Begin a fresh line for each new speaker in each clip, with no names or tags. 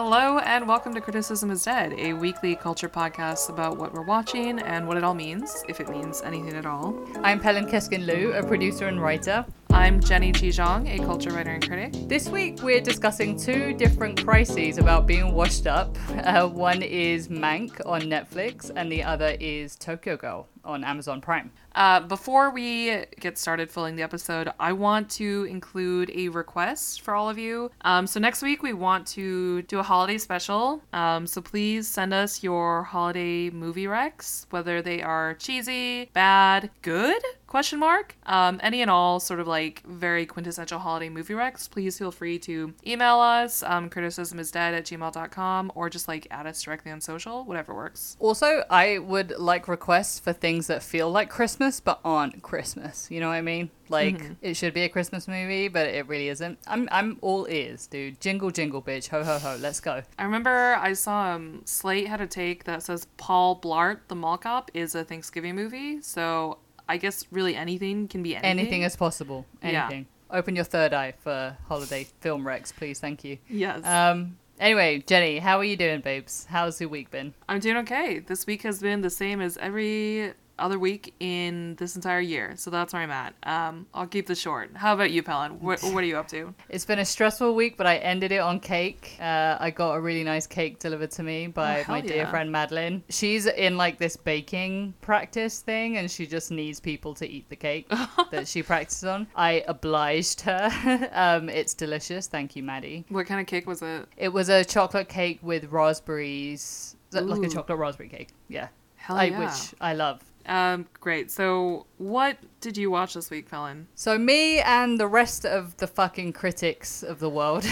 Hello, and welcome to Criticism is Dead, a weekly culture podcast about what we're watching and what it all means, if it means anything at all.
I'm Pelin Keskin Liu, a producer and writer.
I'm Jenny Ji Zhang, a culture writer and critic.
This week we're discussing two different crises about being washed up. Uh, one is Mank on Netflix, and the other is Tokyo Girl on Amazon Prime.
Uh, before we get started filling the episode, I want to include a request for all of you. Um, so next week we want to do a holiday special. Um, so please send us your holiday movie recs, whether they are cheesy, bad, good question mark um, any and all sort of like very quintessential holiday movie recs please feel free to email us um, criticism is dead at gmail.com or just like add us directly on social whatever works
Also, I would like requests for things that feel like Christmas but aren't Christmas. You know what I mean? Like it should be a Christmas movie, but it really isn't. I'm I'm all ears, dude. Jingle jingle bitch. Ho ho ho. Let's go.
I remember I saw um, Slate had a take that says Paul Blart, the Mall Cop, is a Thanksgiving movie. So I guess really anything can be anything.
Anything is possible.
Yeah.
Anything. Open your third eye for holiday film recs, please. Thank you.
Yes.
Um. Anyway, Jenny, how are you doing, babes? How's your week been?
I'm doing okay. This week has been the same as every other week in this entire year. So that's where I'm at. Um, I'll keep this short. How about you, Pelin? What, what are you up to?
It's been a stressful week, but I ended it on cake. Uh, I got a really nice cake delivered to me by
Oh,
my dear
yeah.
friend Madeline. She's in like this baking practice thing, and she just needs people to eat the cake that she practices on. I obliged her. um, it's delicious. Thank you, Maddie.
What kind of cake was it?
It was a chocolate cake with raspberries, like a chocolate raspberry cake. Yeah.
Hell
I,
yeah.
which I love.
Um, great. So what did you watch this week, Pelin?
So me and the rest of the fucking critics of the world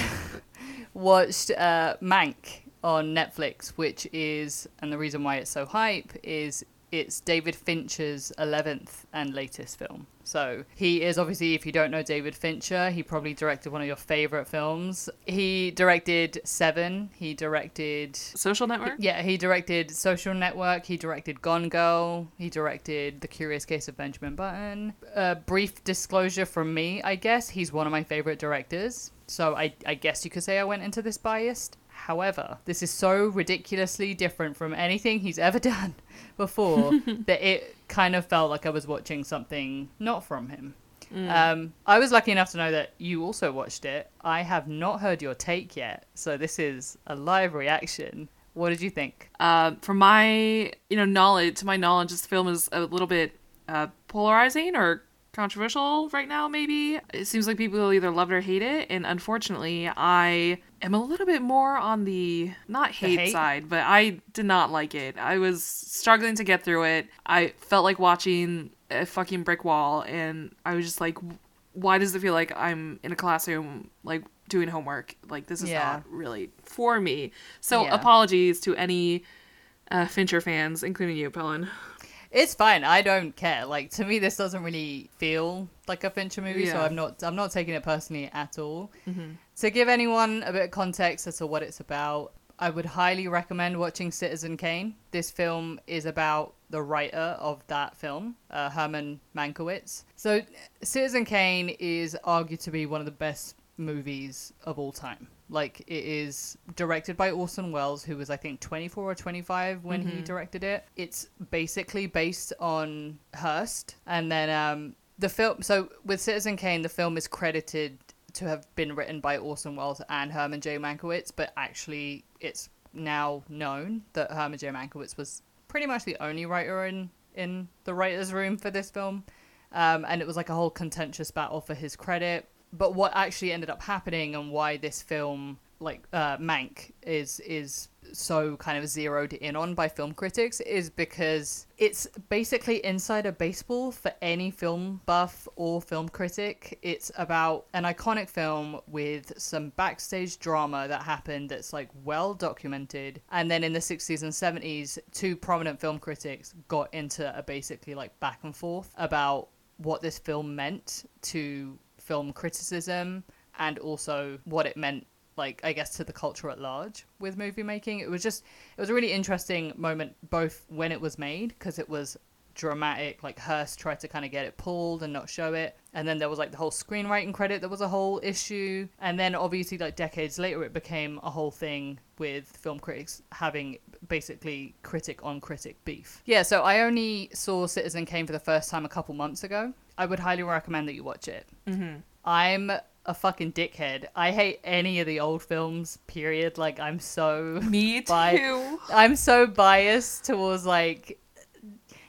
watched uh, Mank on Netflix, which is, and the reason why it's so hype is it's David Fincher's 11th and latest film. So he is obviously, if you don't know David Fincher, he probably directed one of your favorite films. He directed Seven. He directed
Social Network?
yeah, he directed Social Network. He directed Gone Girl. He directed The Curious Case of Benjamin Button. A brief disclosure from me, I guess he's one of my favorite directors. So I, I guess you could say I went into this biased. However, this is so ridiculously different from anything he's ever done before that it kind of felt like I was watching something not from him. Um, I was lucky enough to know that you also watched it. I have not heard your take yet, so this is a live reaction. What did you think?
Uh, from my you know knowledge, to my knowledge, this film is a little bit uh, polarizing or controversial right now. Maybe it seems like people either love it or hate it, and unfortunately, I am a little bit more on the not hate,
hate?
side, but I did not like it. I was struggling to get through it. I felt like watching a fucking brick wall, and I was just like, why does it feel like I'm in a classroom like doing homework? Like this is
Yeah.
not really for me. So
Yeah.
apologies to any uh, Fincher fans, including you, Pelin.
It's fine. I don't care. Like to me, this doesn't really feel like a Fincher movie, so I'm not. I'm not taking it personally at all. To give anyone a bit of context as to what it's about, I would highly recommend watching Citizen Kane. This film is about the writer of that film, uh, Herman Mankiewicz. So, Citizen Kane is argued to be one of the best movies of all time. Like, it is directed by Orson Welles, who was, I think, 24 or 25 when he directed it. It's basically based on Hearst. And then um, the film, so with Citizen Kane, the film is credited to have been written by Orson Welles and Herman J. Mankiewicz, but actually it's now known that Herman J. Mankiewicz was pretty much the only writer in, in the writer's room for this film. Um, and it was like a whole contentious battle for his credit. But what actually ended up happening and why this film, like uh, Mank, is is so kind of zeroed in on by film critics is because it's basically insider baseball for any film buff or film critic. It's about an iconic film with some backstage drama that happened that's like well documented. And then in the 60s and 70s, two prominent film critics got into a basically like back and forth about what this film meant to film criticism and also what it meant like I guess to the culture at large with movie making. It was just it was a really interesting moment both when it was made because it was dramatic. Like Hearst tried to kind of get it pulled and not show it. And then there was like the whole screenwriting credit that was a whole issue. And then obviously, like decades later, it became a whole thing with film critics having basically critic on critic beef. Yeah, so I only saw Citizen Kane for the first time a couple months ago. I would highly recommend that you watch it.
Mm-hmm.
I'm a fucking dickhead. I hate any of the old films, period. Like, I'm so.
Me too.
Bi- I'm so biased towards, like.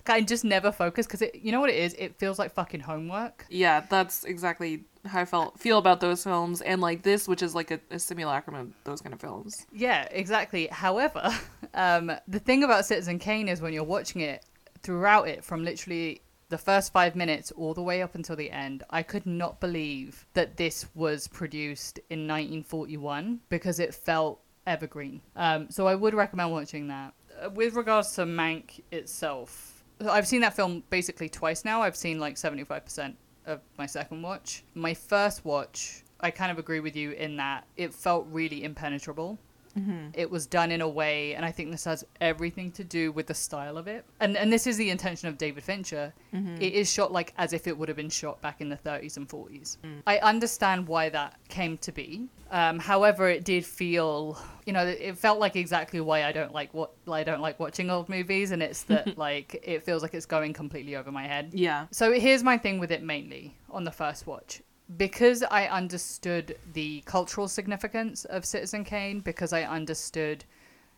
I just never focus because it, you know what it is? It feels like fucking homework.
Yeah, that's exactly how I felt feel about those films, and like this, which is like a, a simulacrum of those kind of films.
Yeah, exactly. However, um, the thing about Citizen Kane is when you're watching it throughout it, from literally the first five minutes all the way up until the end, I could not believe that this was produced in 1941 because it felt evergreen. Um, so I would recommend watching that. Uh, with regards to Mank itself, I've seen that film basically twice now. I've seen like 75% of my second watch. My first watch, I kind of agree with you in that it felt really impenetrable.
Mm-hmm.
It was done in a way, and I think this has everything to do with the style of it. And and this is the intention of David Fincher.
Mm-hmm.
It is shot like as if it would have been shot back in the 30s and 40s.
Mm.
I understand why that came to be. Um, however, it did feel, you know, it felt like exactly why I don't like what I don't like watching old movies, and it's that like it feels like it's going completely over my head.
Yeah.
So here's my thing with it mainly on the first watch. Because I understood the cultural significance of Citizen Kane, because I understood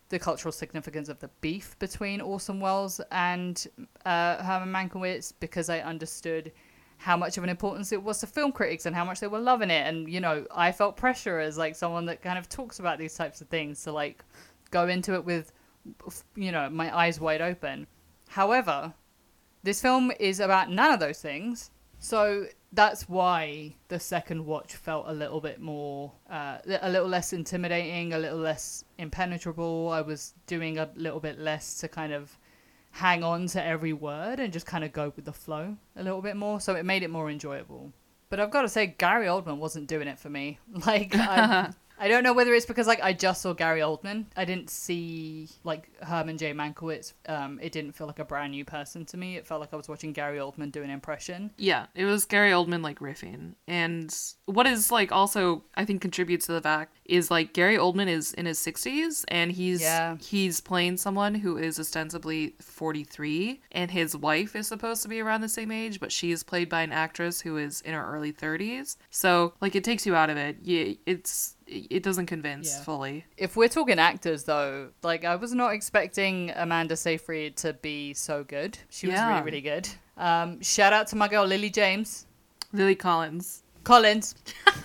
the cultural significance of the beef between Orson Welles and uh, Herman Mankiewicz, because I understood how much of an importance it was to film critics and how much they were loving it. And, you know, I felt pressure as like someone that kind of talks about these types of things to like go into it with, you know, my eyes wide open. However, this film is about none of those things. So that's why the second watch felt a little bit more, uh, a little less intimidating, a little less impenetrable. I was doing a little bit less to kind of hang on to every word and just kind of go with the flow a little bit more. So it made it more enjoyable. But I've got to say, Gary Oldman wasn't doing it for me. Like, I, I don't know whether it's because like I just saw Gary Oldman. I didn't see like Herman J. Mankiewicz. Um, it didn't feel like a brand new person to me. It felt like I was watching Gary Oldman do an impression.
Yeah, it was Gary Oldman like riffing. And what is like also I think contributes to the fact is like Gary Oldman is in his 60s and he's
Yeah.
he's playing someone who is ostensibly 43 and his wife is supposed to be around the same age but she is played by an actress who is in her early 30s. So like it takes you out of it. Yeah, it's it doesn't convince
Yeah.
fully.
If we're talking actors, though, like I was not expecting Amanda Seyfried to be so good. She was
Yeah.
really, really good. Um, shout out to my girl Lily James
Lily Collins.
Collins.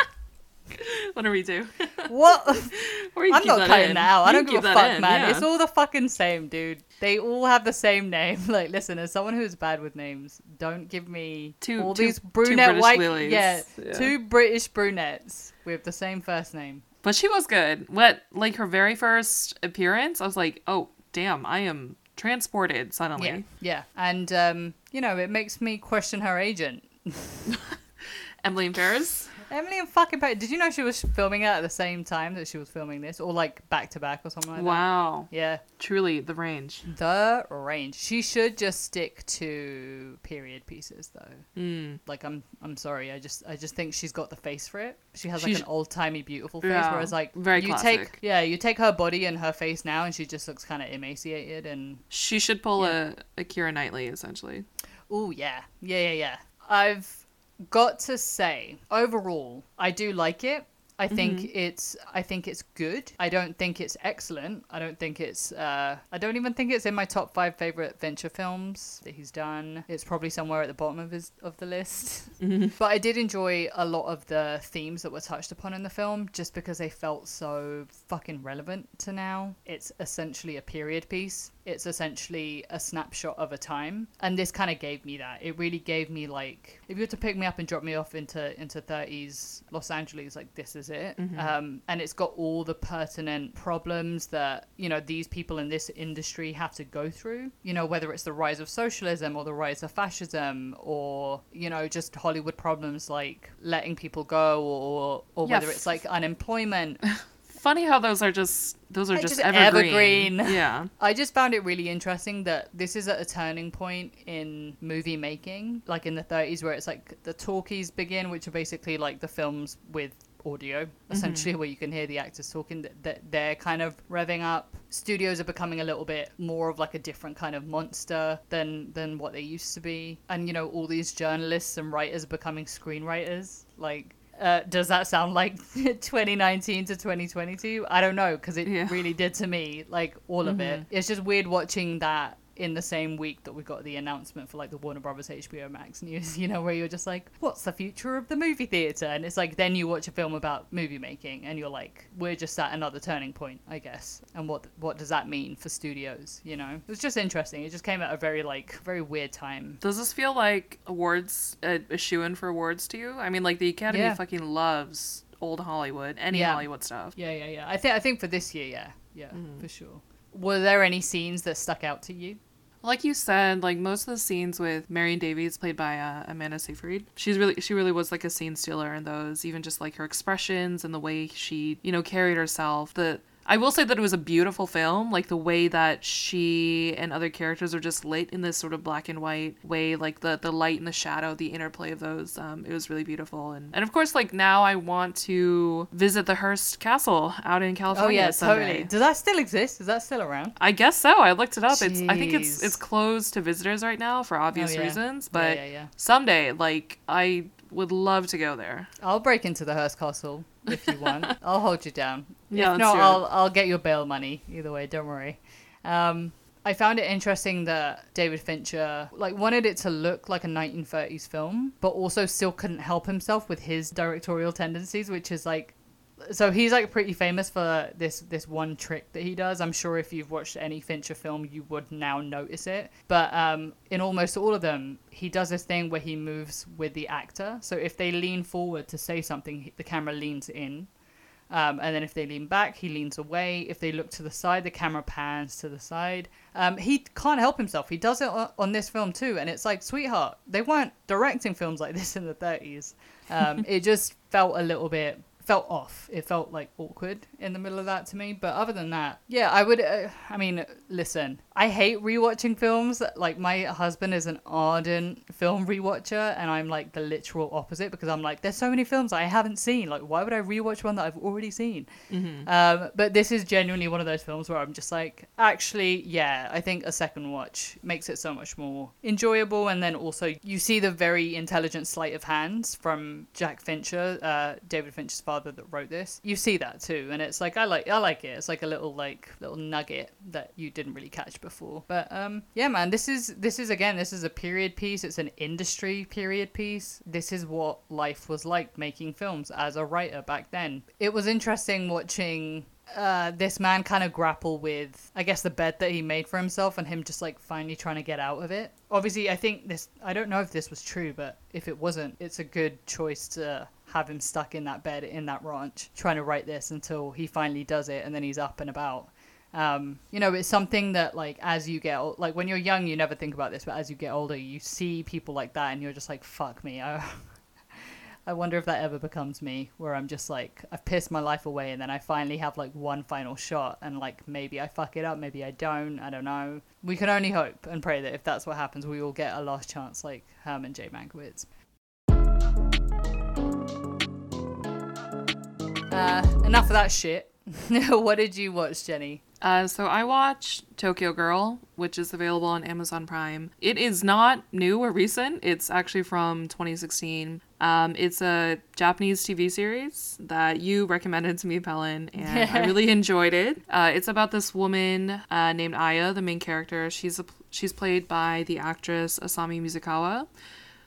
What do we do?
What?
Or you
I'm not
that
cutting
in.
that out. I don't give a fuck,
in,
man.
yeah.
It's all the fucking same, dude. They all have the same name. Like, listen, as someone who's bad with names, don't give me
Two-
all
two-
these brunette
British
white.
lilies.
Yeah,
Yeah.
two British brunettes with the same first name.
But she was good. What like her very first appearance, I was like, oh damn, I am transported suddenly.
Yeah, yeah, and um, you know, it makes me question her agent.
Emily Paris.
Emily and fucking Pat. Did you know she was filming it at the same time that she was filming this, or like back to back or something like that?
Wow,
Yeah,
truly the range.
the range. She should just stick to period pieces, though.
Mm.
Like I'm, I'm sorry. I just, I just think she's got the face for it. She has like
She's-
an old timey beautiful face,
Yeah,
whereas like
very
you
classic.
take, yeah, you take her body and her face now, and she just looks kind of emaciated and
She should pull a, a Keira Knightley essentially.
Oh yeah, yeah, yeah, yeah. I've got to say, overall, I do like it. I think
Mm-hmm.
it's I think it's good. I don't think it's excellent. I don't think it's uh I don't even think it's in my top 5 favorite Fincher films that he's done. It's probably somewhere at the bottom of his of the list.
Mm-hmm.
But I did enjoy a lot of the themes that were touched upon in the film just because they felt so fucking relevant to now. It's essentially a period piece. It's essentially a snapshot of a time. And this kind of gave me that. It really gave me like if you were to pick me up and drop me off into into 30s Los Angeles like this is it. Um and it's got all the pertinent problems that, you know, these people in this industry have to go through. You know, whether it's the rise of socialism or the rise of fascism or, you know, just Hollywood problems like letting people go or or
Yeah,
whether it's like unemployment.
funny how those are just those are just,
just
evergreen.
evergreen.
Yeah.
I just found it really interesting that this is at a turning point in movie making, like in the 30s, where it's like the talkies begin, which are basically like the films with audio, essentially, where you can hear the actors talking. That they're kind of revving up. Studios are becoming a little bit more of like a different kind of monster than than what they used to be, and you know, all these journalists and writers are becoming screenwriters, like. Uh, does that sound like 2019 to 2022? I don't know because it
Yeah.
really did to me, like all of it. It's just weird watching that in the same week that we got the announcement for like the Warner Brothers HBO Max news, you know, where you're just like, what's the future of the movie theater? And it's like then you watch a film about movie making and you're like, we're just at another turning point, I guess. And what what does that mean for studios, you know? It was just interesting. It just came at a very like very weird time.
Does this feel like awards a, a shoe in for awards to you? I mean, like the Academy
Yeah.
fucking loves old Hollywood, any
Yeah.
Hollywood stuff.
Yeah, yeah, yeah. I think I think for this year, yeah. Yeah, mm-hmm. for sure. Were there any scenes that stuck out to you?
Like you said, like most of the scenes with Marion Davies, played by uh, Amanda Seyfried, she's really she really was like a scene stealer in those. Even just like her expressions and the way she you know carried herself. The I will say that it was a beautiful film, like the way that she and other characters are just lit in this sort of black and white way, like the the light and the shadow, the interplay of those. Um, it was really beautiful, and and of course, like now I want to visit the Hearst Castle out in California.
Oh
California.
yeah,
someday.
totally. Does that still exist? Is that still around?
I guess so. I looked it up. It's I think it's it's closed to visitors right now for obvious
Oh, yeah.
reasons, but
yeah, yeah.
someday like I would love to go there.
I'll break into the Hearst Castle if you want. I'll hold you down.
Yeah,
if not. I'll I'll get your bail money. Either way, don't worry. Um, I found it interesting that David Fincher like wanted it to look like a 1930s film, but also still couldn't help himself with his directorial tendencies, which is like. So he's like pretty famous for this this one trick that he does. I'm sure if you've watched any Fincher film, you would now notice it. But um, in almost all of them, he does this thing where he moves with the actor. So if they lean forward to say something, the camera leans in. Um, and then if they lean back, he leans away. If they look to the side, the camera pans to the side. Um, he can't help himself. He does it on, this film too, and it's like, sweetheart, they weren't directing films like this in the 30s. Um, it just felt a little bit felt off. It felt like awkward in the middle of that to me. But other than that, yeah, I would. Uh, I mean, listen, I hate rewatching films. Like my husband is an ardent film rewatcher, and I'm like the literal opposite because I'm like, there's so many films I haven't seen. Like, why would I rewatch one that I've already seen? Um, but this is genuinely one of those films where I'm just like, actually, yeah, I think a second watch makes it so much more enjoyable. And then also, you see the very intelligent sleight of hands from Jack Fincher, uh, David Fincher's father that wrote this. You see that too, and it's like I like I like it. It's like a little like little nugget that you didn't really catch before. But um, yeah, man, this is this is again this is a period piece. It's an industry period piece. This is what life was like making films as a writer back then. It was interesting watching uh, this man kind of grapple with, I guess, the bed that he made for himself and him just like finally trying to get out of it. Obviously, I think this, I don't know if this was true, but if it wasn't, it's a good choice to have him stuck in that bed in that ranch trying to write this until he finally does it and then he's up and about. Um, you know, it's something that like as you get like when you're young, you never think about this, but as you get older, you see people like that and you're just like, fuck me. I, I wonder if that ever becomes me, where I'm just like, I've pissed my life away, and then I finally have like one final shot, and like maybe I fuck it up, maybe I don't, I don't know. We can only hope and pray that if that's what happens, we will get a last chance like Herman J. Mankiewicz. Uh, enough of that shit. what did you watch, Jenny?
Uh, so I watched Tokyo Girl, which is available on Amazon Prime. It is not new or recent. It's actually from 2016. Um, it's a Japanese TV series that you recommended to me, Pelin, and I really enjoyed it. Uh, it's about this woman uh, named Aya, the main character. She's a, she's played by the actress Asami Mizukawa,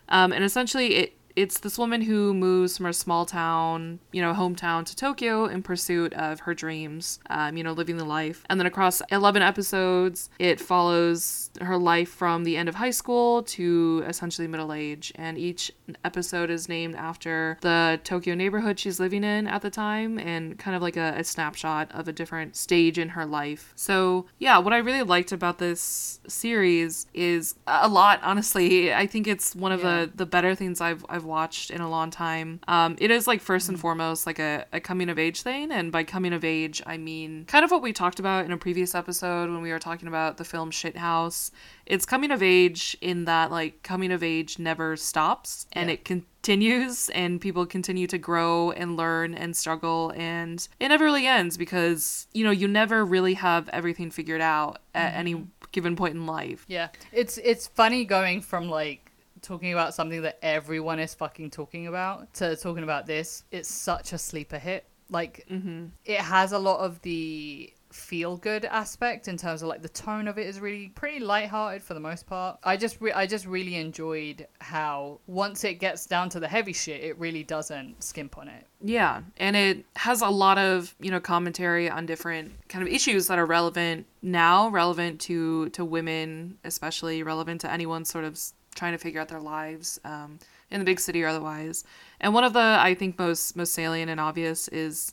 um, and essentially it it's this woman who moves from her small town, you know, hometown to Tokyo in pursuit of her dreams, um, you know, living the life. And then across 11 episodes, it follows her life from the end of high school to essentially middle age. And each episode is named after the Tokyo neighborhood she's living in at the time and kind of like a, a snapshot of a different stage in her life. So, yeah, what I really liked about this series is a lot, honestly. I think it's one of
Yeah.
the, the better things I've, I've watched in a long time. Um, it is like first and foremost like a, a coming of age thing, and by coming of age, I mean kind of what we talked about in a previous episode when we were talking about the film Shithouse. It's coming of age in that like coming of age never stops and
Yeah.
it continues and people continue to grow and learn and struggle and it never really ends because you know you never really have everything figured out at any given point in life.
Yeah, it's it's funny going from like talking about something that everyone is fucking talking about to talking about this. It's such a sleeper hit. Like mm-hmm. it has a lot of the feel good aspect in terms of like the tone of it is really pretty lighthearted for the most part. I just re- I just really enjoyed how once it gets down to the heavy shit, it really doesn't skimp on it.
Yeah, and it has a lot of you know commentary on different kind of issues that are relevant now, relevant to to women, especially relevant to anyone sort of trying to figure out their lives um, in the big city or otherwise. And one of the I think most most salient and obvious is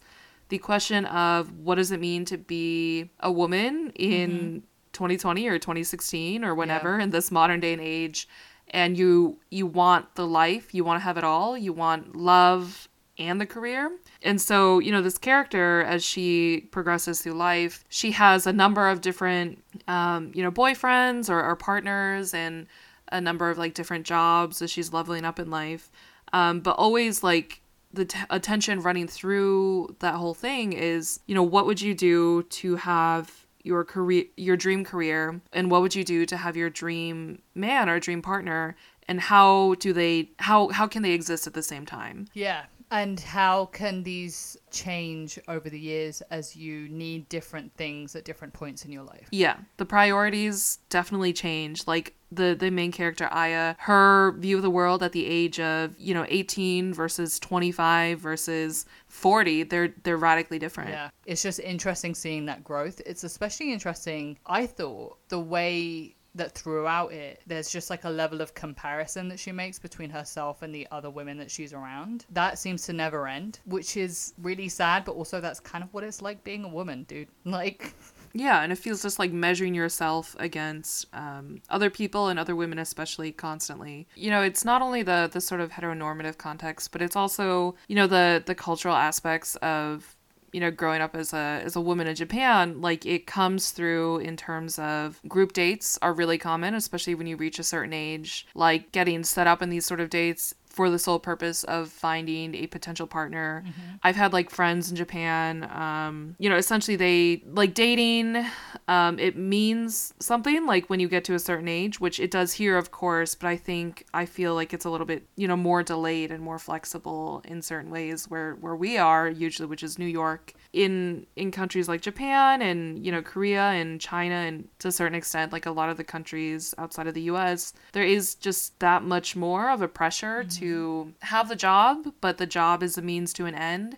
the question of what does it mean to be a woman in 2020 or 2016 or whenever in this modern day and age and you you want the life you want to have it all you want love and the career. And so you know this character as she progresses through life she has a number of different um, you know boyfriends or, or partners and a number of like different jobs as she's leveling up in life. Um, but always like the t- attention running through that whole thing is you know what would you do to have your career your dream career? And what would you do to have your dream man or dream partner? And how do they how how can they exist at the same time?
Yeah. And how can these change over the years as you need different things at different points in your life?
yeah the priorities definitely change like the the main character aya her view of the world at the age of you know 18 versus 25 versus 40 they're they're radically different
Yeah. It's just interesting seeing that growth. It's especially interesting, I thought, the way that throughout it, there's just like a level of comparison that she makes between herself and the other women that she's around. That seems to never end, which is really sad, but also that's kind of what it's like being a woman, dude. Like,
Yeah, and it feels just like measuring yourself against um, other people and other women, especially constantly. You know, it's not only the the sort of heteronormative context, but it's also you know the the cultural aspects of you know growing up as a as a woman in Japan. Like it comes through in terms of group dates are really common, especially when you reach a certain age. Like getting set up in these sort of dates for the sole purpose of finding a potential partner. I've had like friends in Japan, um, you know, essentially they like dating, um, it means something like when you get to a certain age, which it does here, of course, but I think I feel like it's a little bit, you know, more delayed and more flexible in certain ways where, where we are usually, which is New York. In in countries like Japan and you know Korea and China and to a certain extent like a lot of the countries outside of the US there is just that much more of a pressure to have the job but the job is a means to an end.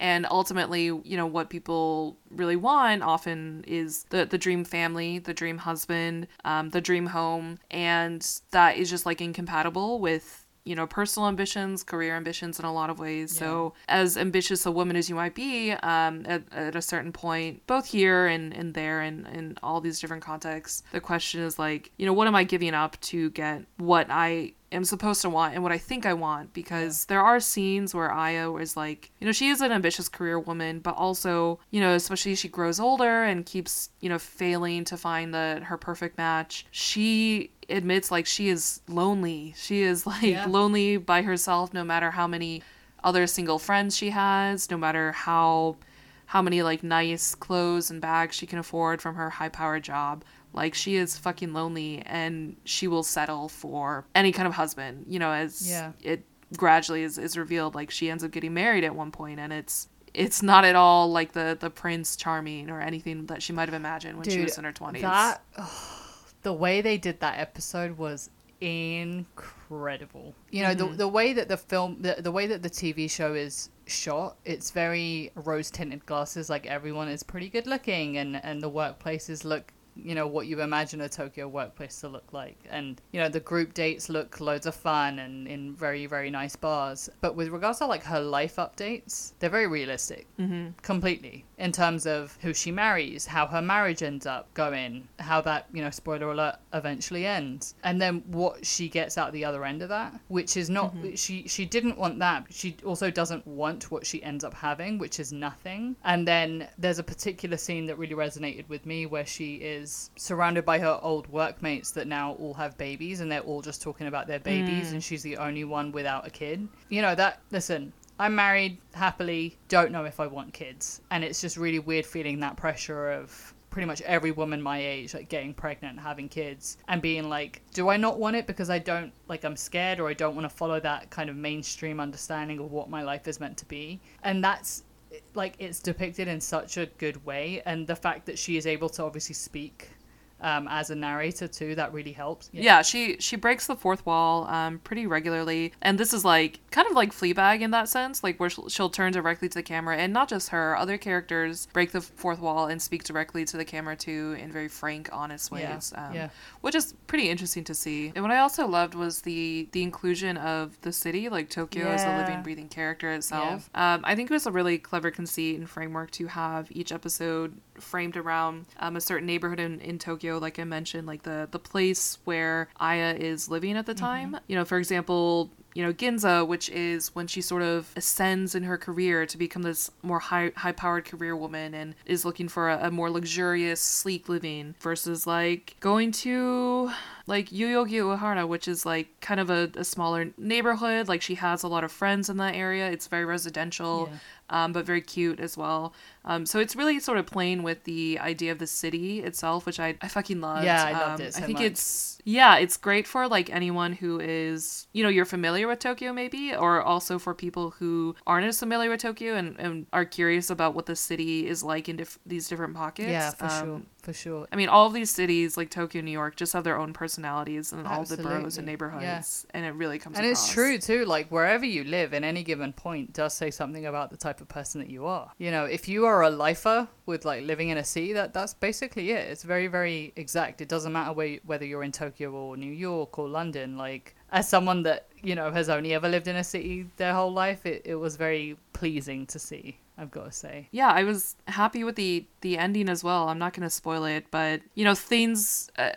And ultimately you know what people really want often is the the dream family the dream husband um, the dream home. And that is just like incompatible with you know personal ambitions career ambitions in a lot of ways. So as ambitious a woman as you might be um, at, at a certain point both here and, and there and in all these different contexts the question is like you know what am i giving up to get what i am supposed to want and what I think I want? Because there are scenes where Aya is like, you know, she is an ambitious career woman, but also, you know, especially she grows older and keeps, you know, failing to find the her perfect match. She admits like she is lonely. She is like
Yeah.
lonely by herself no matter how many other single friends she has, no matter how how many like nice clothes and bags she can afford from her high powered job. Like she is fucking lonely and she will settle for any kind of husband, you know, as
Yeah.
it gradually is, is revealed like she ends up getting married at one point and it's it's not at all like the the prince charming or anything that she might have imagined when she was in her 20s.
That the way they did that episode was incredible. You know,
Mm-hmm.
the the way that the film the, the way that the TV show is shot, it's very rose tinted glasses like everyone is pretty good looking and and the workplaces look you know, what you imagine a Tokyo workplace to look like. And, you know, the group dates look loads of fun and in very, very nice bars. But with regards to like her life updates, they're very realistic.
Mm-hmm.
Completely. In terms of who she marries, how her marriage ends up going, how that, you know, spoiler alert, eventually ends. And then what she gets out the other end of that, which is not, she, she didn't want that. She also doesn't want what she ends up having, which is nothing. And then there's a particular scene that really resonated with me where she is surrounded by her old workmates that now all have babies and they're all just talking about their babies mm. and she's the only one without a kid. You know, that, listen, I'm married happily, don't know if I want kids. And it's just really weird feeling that pressure of pretty much every woman my age like getting pregnant having kids and being like do i not want it because i don't like i'm scared or i don't want to follow that kind of mainstream understanding of what my life is meant to be and that's like it's depicted in such a good way and the fact that she is able to obviously speak um, as a narrator too that really helps
Yeah, she she breaks the fourth wall um, pretty regularly, and this is like kind of like Fleabag in that sense, like where she'll, she'll turn directly to the camera, and not just her, other characters break the fourth wall and speak directly to the camera too in very frank, honest
Yeah,
ways, um,
yeah.
which is pretty interesting to see. And what I also loved was the the inclusion of the city, like Tokyo as a living, breathing character itself. Um, I think it was a really clever conceit and framework to have each episode framed around um, a certain neighborhood in, in Tokyo, like I mentioned, like the the place where Aya is living at the time. You know, for example, you know Ginza, which is when she sort of ascends in her career to become this more high high powered career woman and is looking for a, a more luxurious, sleek living versus like going to like Yoyogi Uehara, which is like kind of a, a smaller neighborhood. Like she has a lot of friends in that area. It's very residential, um, but very cute as well. Um, so it's really sort of playing with the idea of the city itself, which I, I fucking loved.
Yeah, I loved
Um,
it so
I think
much.
it's yeah, it's great for like anyone who is you know you're familiar with Tokyo maybe, or also for people who aren't as familiar with Tokyo and, and are curious about what the city is like in diff- these different pockets.
yeah for
Um,
sure for sure
I mean, all of these cities like Tokyo, New York, just have their own personalities and all the boroughs and neighborhoods, and it really comes.
and it's true too like wherever you live in any given point does say something about the type of person that you are you know if you are a lifer with like living in a city that that's basically it it's very very exact it doesn't matter where, whether you're in tokyo or new york or london like as someone that you know has only ever lived in a city their whole life it, it was very pleasing to see i've got to say
Yeah, I was happy with the the ending as well. I'm not going to spoil it, but you know, things uh,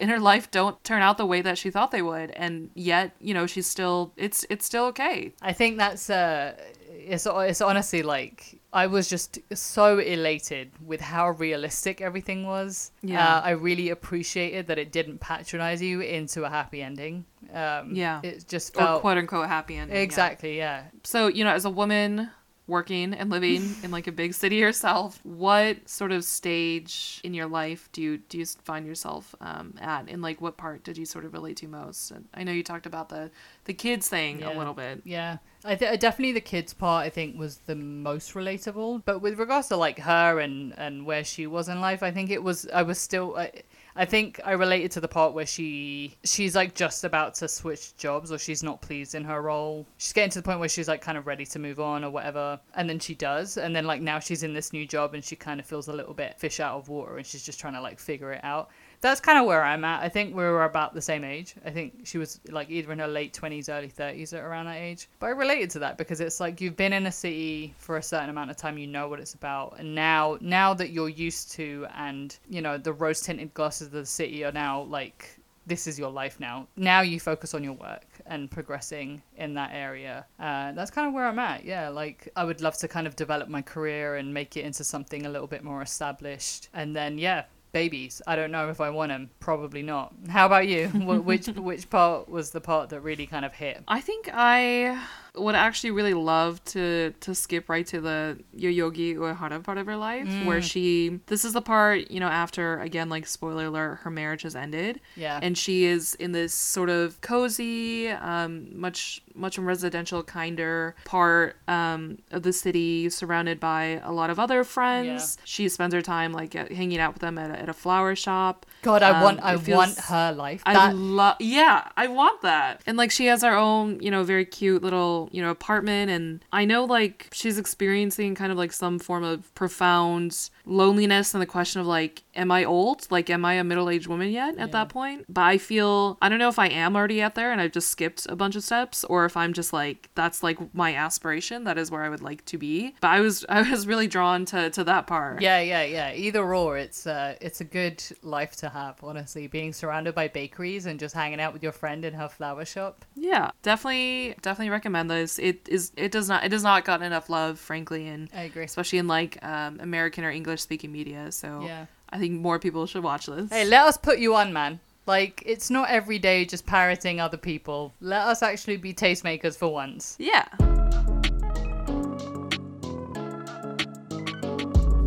in her life don't turn out the way that she thought they would, and yet, you know, she's still it's it's still okay.
I think that's uh it's it's honestly like I was just so elated with how realistic everything was.
Yeah.
Uh, I really appreciated that it didn't patronize you into a happy ending. Um,
Yeah.
It just
Or quote unquote happy ending.
exactly yeah.
So, you know, as a woman working and living in like a big city yourself, what sort of stage in your life do you do you find yourself um, at, and like what part did you sort of relate to most? And I know you talked about the the kids thing a little bit.
Yeah, I th- uh, definitely the kids part I think was the most relatable. But with regards to like her and and where she was in life, I think it was I was still. I, I think I related to the part where she she's like just about to switch jobs or she's not pleased in her role. She's getting to the point where she's like kind of ready to move on or whatever, and then she does, and then like now she's in this new job and she kind of feels a little bit fish out of water and she's just trying to like figure it out that's kind of where I'm at. I think we were about the same age. I think she was like either in her late 20s, early 30s at around that age. But I related to that because it's like you've been in a city for a certain amount of time, you know what it's about. And now now that you're used to and, you know, the rose tinted glasses of the city are now like this is your life now. Now you focus on your work and progressing in that area. Uh, that's kind of where I'm at. Yeah, like I would love to kind of develop my career and make it into something a little bit more established. And then, yeah, babies. I don't know if I want them. Probably not. How about you? Which which part was the part that really kind of hit?
I think I would actually really love to to skip right to the Yoyogi Uehara part of her life, where she this is the part you know after again like spoiler alert her marriage has ended,
Yeah.
and she is in this sort of cozy, um, much much more residential, kinder part um, of the city, surrounded by a lot of other friends. She spends her time like at, hanging out with them at a, at a flower shop.
God, I
Um,
want I
feels-
want her life.
I
That
love, yeah, I want that. And like she has her own, you know, very cute little little, you know, apartment. And I know like she's experiencing kind of like some form of profound loneliness and the question of like, am I old? Like, am I a middle aged woman yet at that point? But I feel, I don't know if I am already at there and I've just skipped a bunch of steps or if I'm just like, that's like my aspiration. That is where I would like to be. But I was, I was really drawn to, to that part.
Yeah, yeah, yeah. Either or, it's uh, it's a good life to have. Honestly, being surrounded by bakeries and just hanging out with your friend in her flower shop.
Yeah, definitely, definitely recommend It is, it does not, it does not got enough love, frankly, and
I agree.
especially in like um, American or English speaking media. So
Yeah.
I think more people should watch this.
Hey, let us put you on, man. Like, it's not every day just parroting other people. Let us actually be tastemakers for once.
yeah.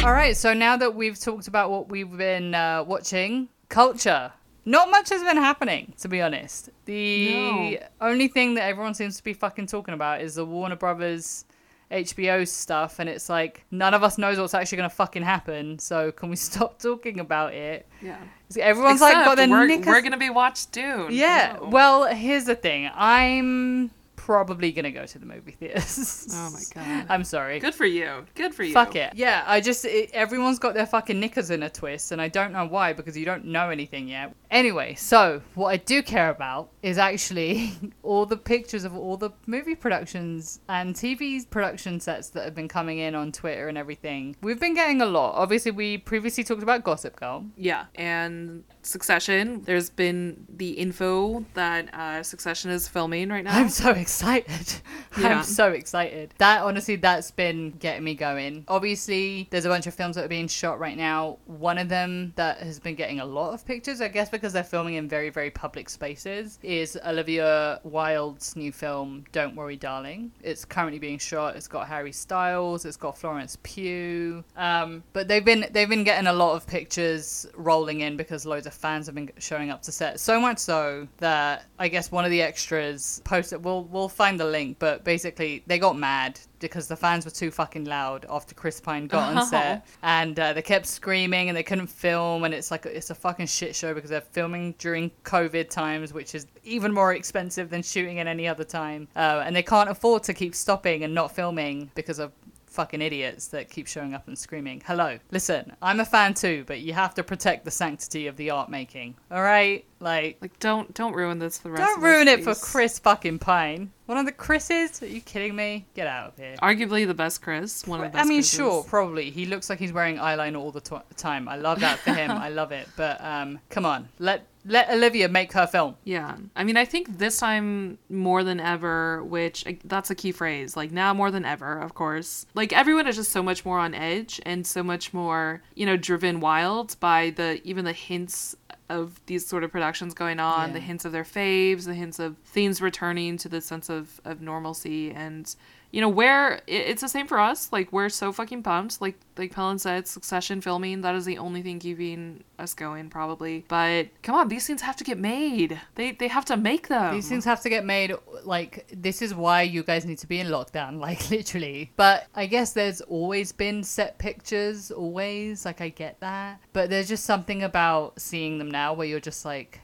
All right, so now that we've talked about what we've been uh, watching, culture. Not much has been happening, to be honest. The
No.
only thing that everyone seems to be fucking talking about is the Warner Brothers HBO stuff, and it's like none of us knows what's actually gonna fucking happen. So can we stop talking about it?
Yeah.
Everyone's like got
Except
their
we're,
knickers.
we're gonna be watched Dune.
Yeah.
No.
Well, here's the thing. I'm probably gonna go to the movie theaters.
Oh my God.
I'm sorry.
Good for you. Good for you.
Fuck it. Yeah, I just it, everyone's got their fucking knickers in a twist, and I don't know why because you don't know anything yet. Anyway, so what I do care about is actually all the pictures of all the movie productions and TV production sets that have been coming in on Twitter and everything. We've been getting a lot. Obviously, we previously talked about Gossip Girl.
Yeah, and Succession. There's been the info that uh, Succession is filming right now.
I'm so excited.
Yeah.
I'm so excited. That honestly, that's been getting me going. Obviously, there's a bunch of films that are being shot right now. One of them that has been getting a lot of pictures, I guess because they're filming in very, very public spaces, is Olivia Wilde's new film, Don't Worry, Darling. It's currently being shot. It's got Harry Styles. It's got Florence Pugh. Um, but they've been they've been getting a lot of pictures rolling in because loads of fans have been showing up to set. So much so that I guess one of the extras posted. We'll we'll find the link, but basically they got mad because the fans were too fucking loud after Chris Pine got
Oh.
on set, and uh, they kept screaming and they couldn't film, and it's like it's a fucking shit show because they're filming during COVID times, which is even more expensive than shooting at any other time, uh, and they can't afford to keep stopping and not filming because of fucking idiots that keep showing up and screaming. Hello, listen, I'm a fan too, but you have to protect the sanctity of the art making. All right, like.
like, don't don't ruin this for the rest.
Don't ruin it for. Chris fucking Pine. One of the Chris's? Are you kidding me? Get out of here.
Arguably the best Chris. One of the best.
I mean,
Chris's.
sure, probably. He looks like he's wearing eyeliner all the time. I love that for him. I love it. But um, come on, let let Olivia make her film.
Yeah. I mean, I think this time more than ever, which that's a key phrase, like now more than ever, of course. Like everyone is just so much more on edge and so much more, you know, driven wild by the even the hints of these sort of productions going on,
Yeah.
the hints of their faves, the hints of themes returning to the sense of, of normalcy and you know where it's the same for us like we're so fucking pumped like like Pelin said succession filming that is the only thing keeping us going probably but come on these things have to get made they they have to make them
These things have to get made. Like, this is why you guys need to be in lockdown, like, literally. But I guess there's always been set pictures, always. Like, I get that. But there's just something about seeing them now where you're just like,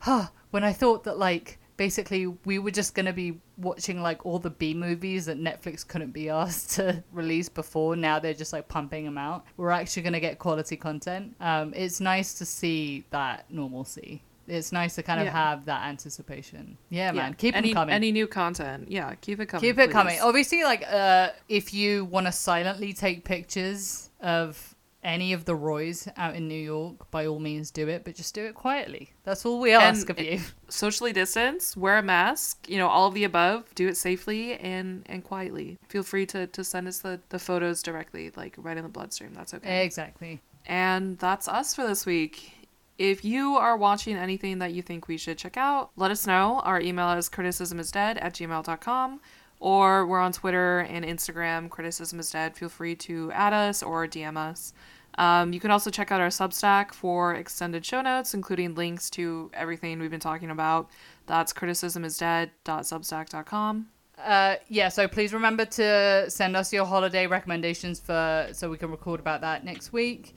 huh, when I thought that, like, basically we were just going to be watching like all the B movies that Netflix couldn't be asked to release before. Now they're just like pumping them out. We're actually going to get quality content. Um, it's nice to see that normalcy. It's nice to kind of
Yeah.
have that anticipation. Yeah,
Yeah.
man, keep
any
them coming.
any new content yeah keep it coming
keep it
please.
coming. Obviously, like uh, if you want to silently take pictures of any of the Roys out in New York, by all means do it, but just do it quietly. That's all we ask of you.
socially distance wear a mask you know all of the above do it safely and and quietly feel free to to send us the the photos directly like right in the bloodstream that's okay
Exactly.
And that's us for this week. If you are watching anything that you think we should check out, let us know. Our email is criticismisdead at gmail.com or we're on Twitter and Instagram, criticism is dead. Feel free to add us or DM us. Um, you can also check out our Substack for extended show notes, including links to everything we've been talking about. That's criticismisdead.substack.com.
Uh, yeah, so please remember to send us your holiday recommendations for so we can record about that next week.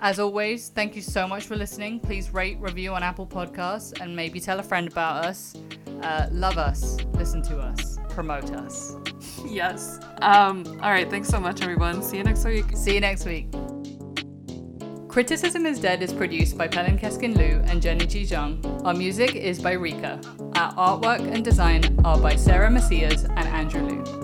As always, thank you so much for listening. Please rate, review on Apple Podcasts, and maybe tell a friend about us. Uh, love us, listen to us. promote us.
Yes. Um, all right. Thanks so much, everyone. See you next week.
See you next week. Criticism is Dead is produced by Pelin Keskin Liu and Jenny Ji Zhang. Our music is by Rika. Our artwork and design are by Sarah Macias and Andrew Liu.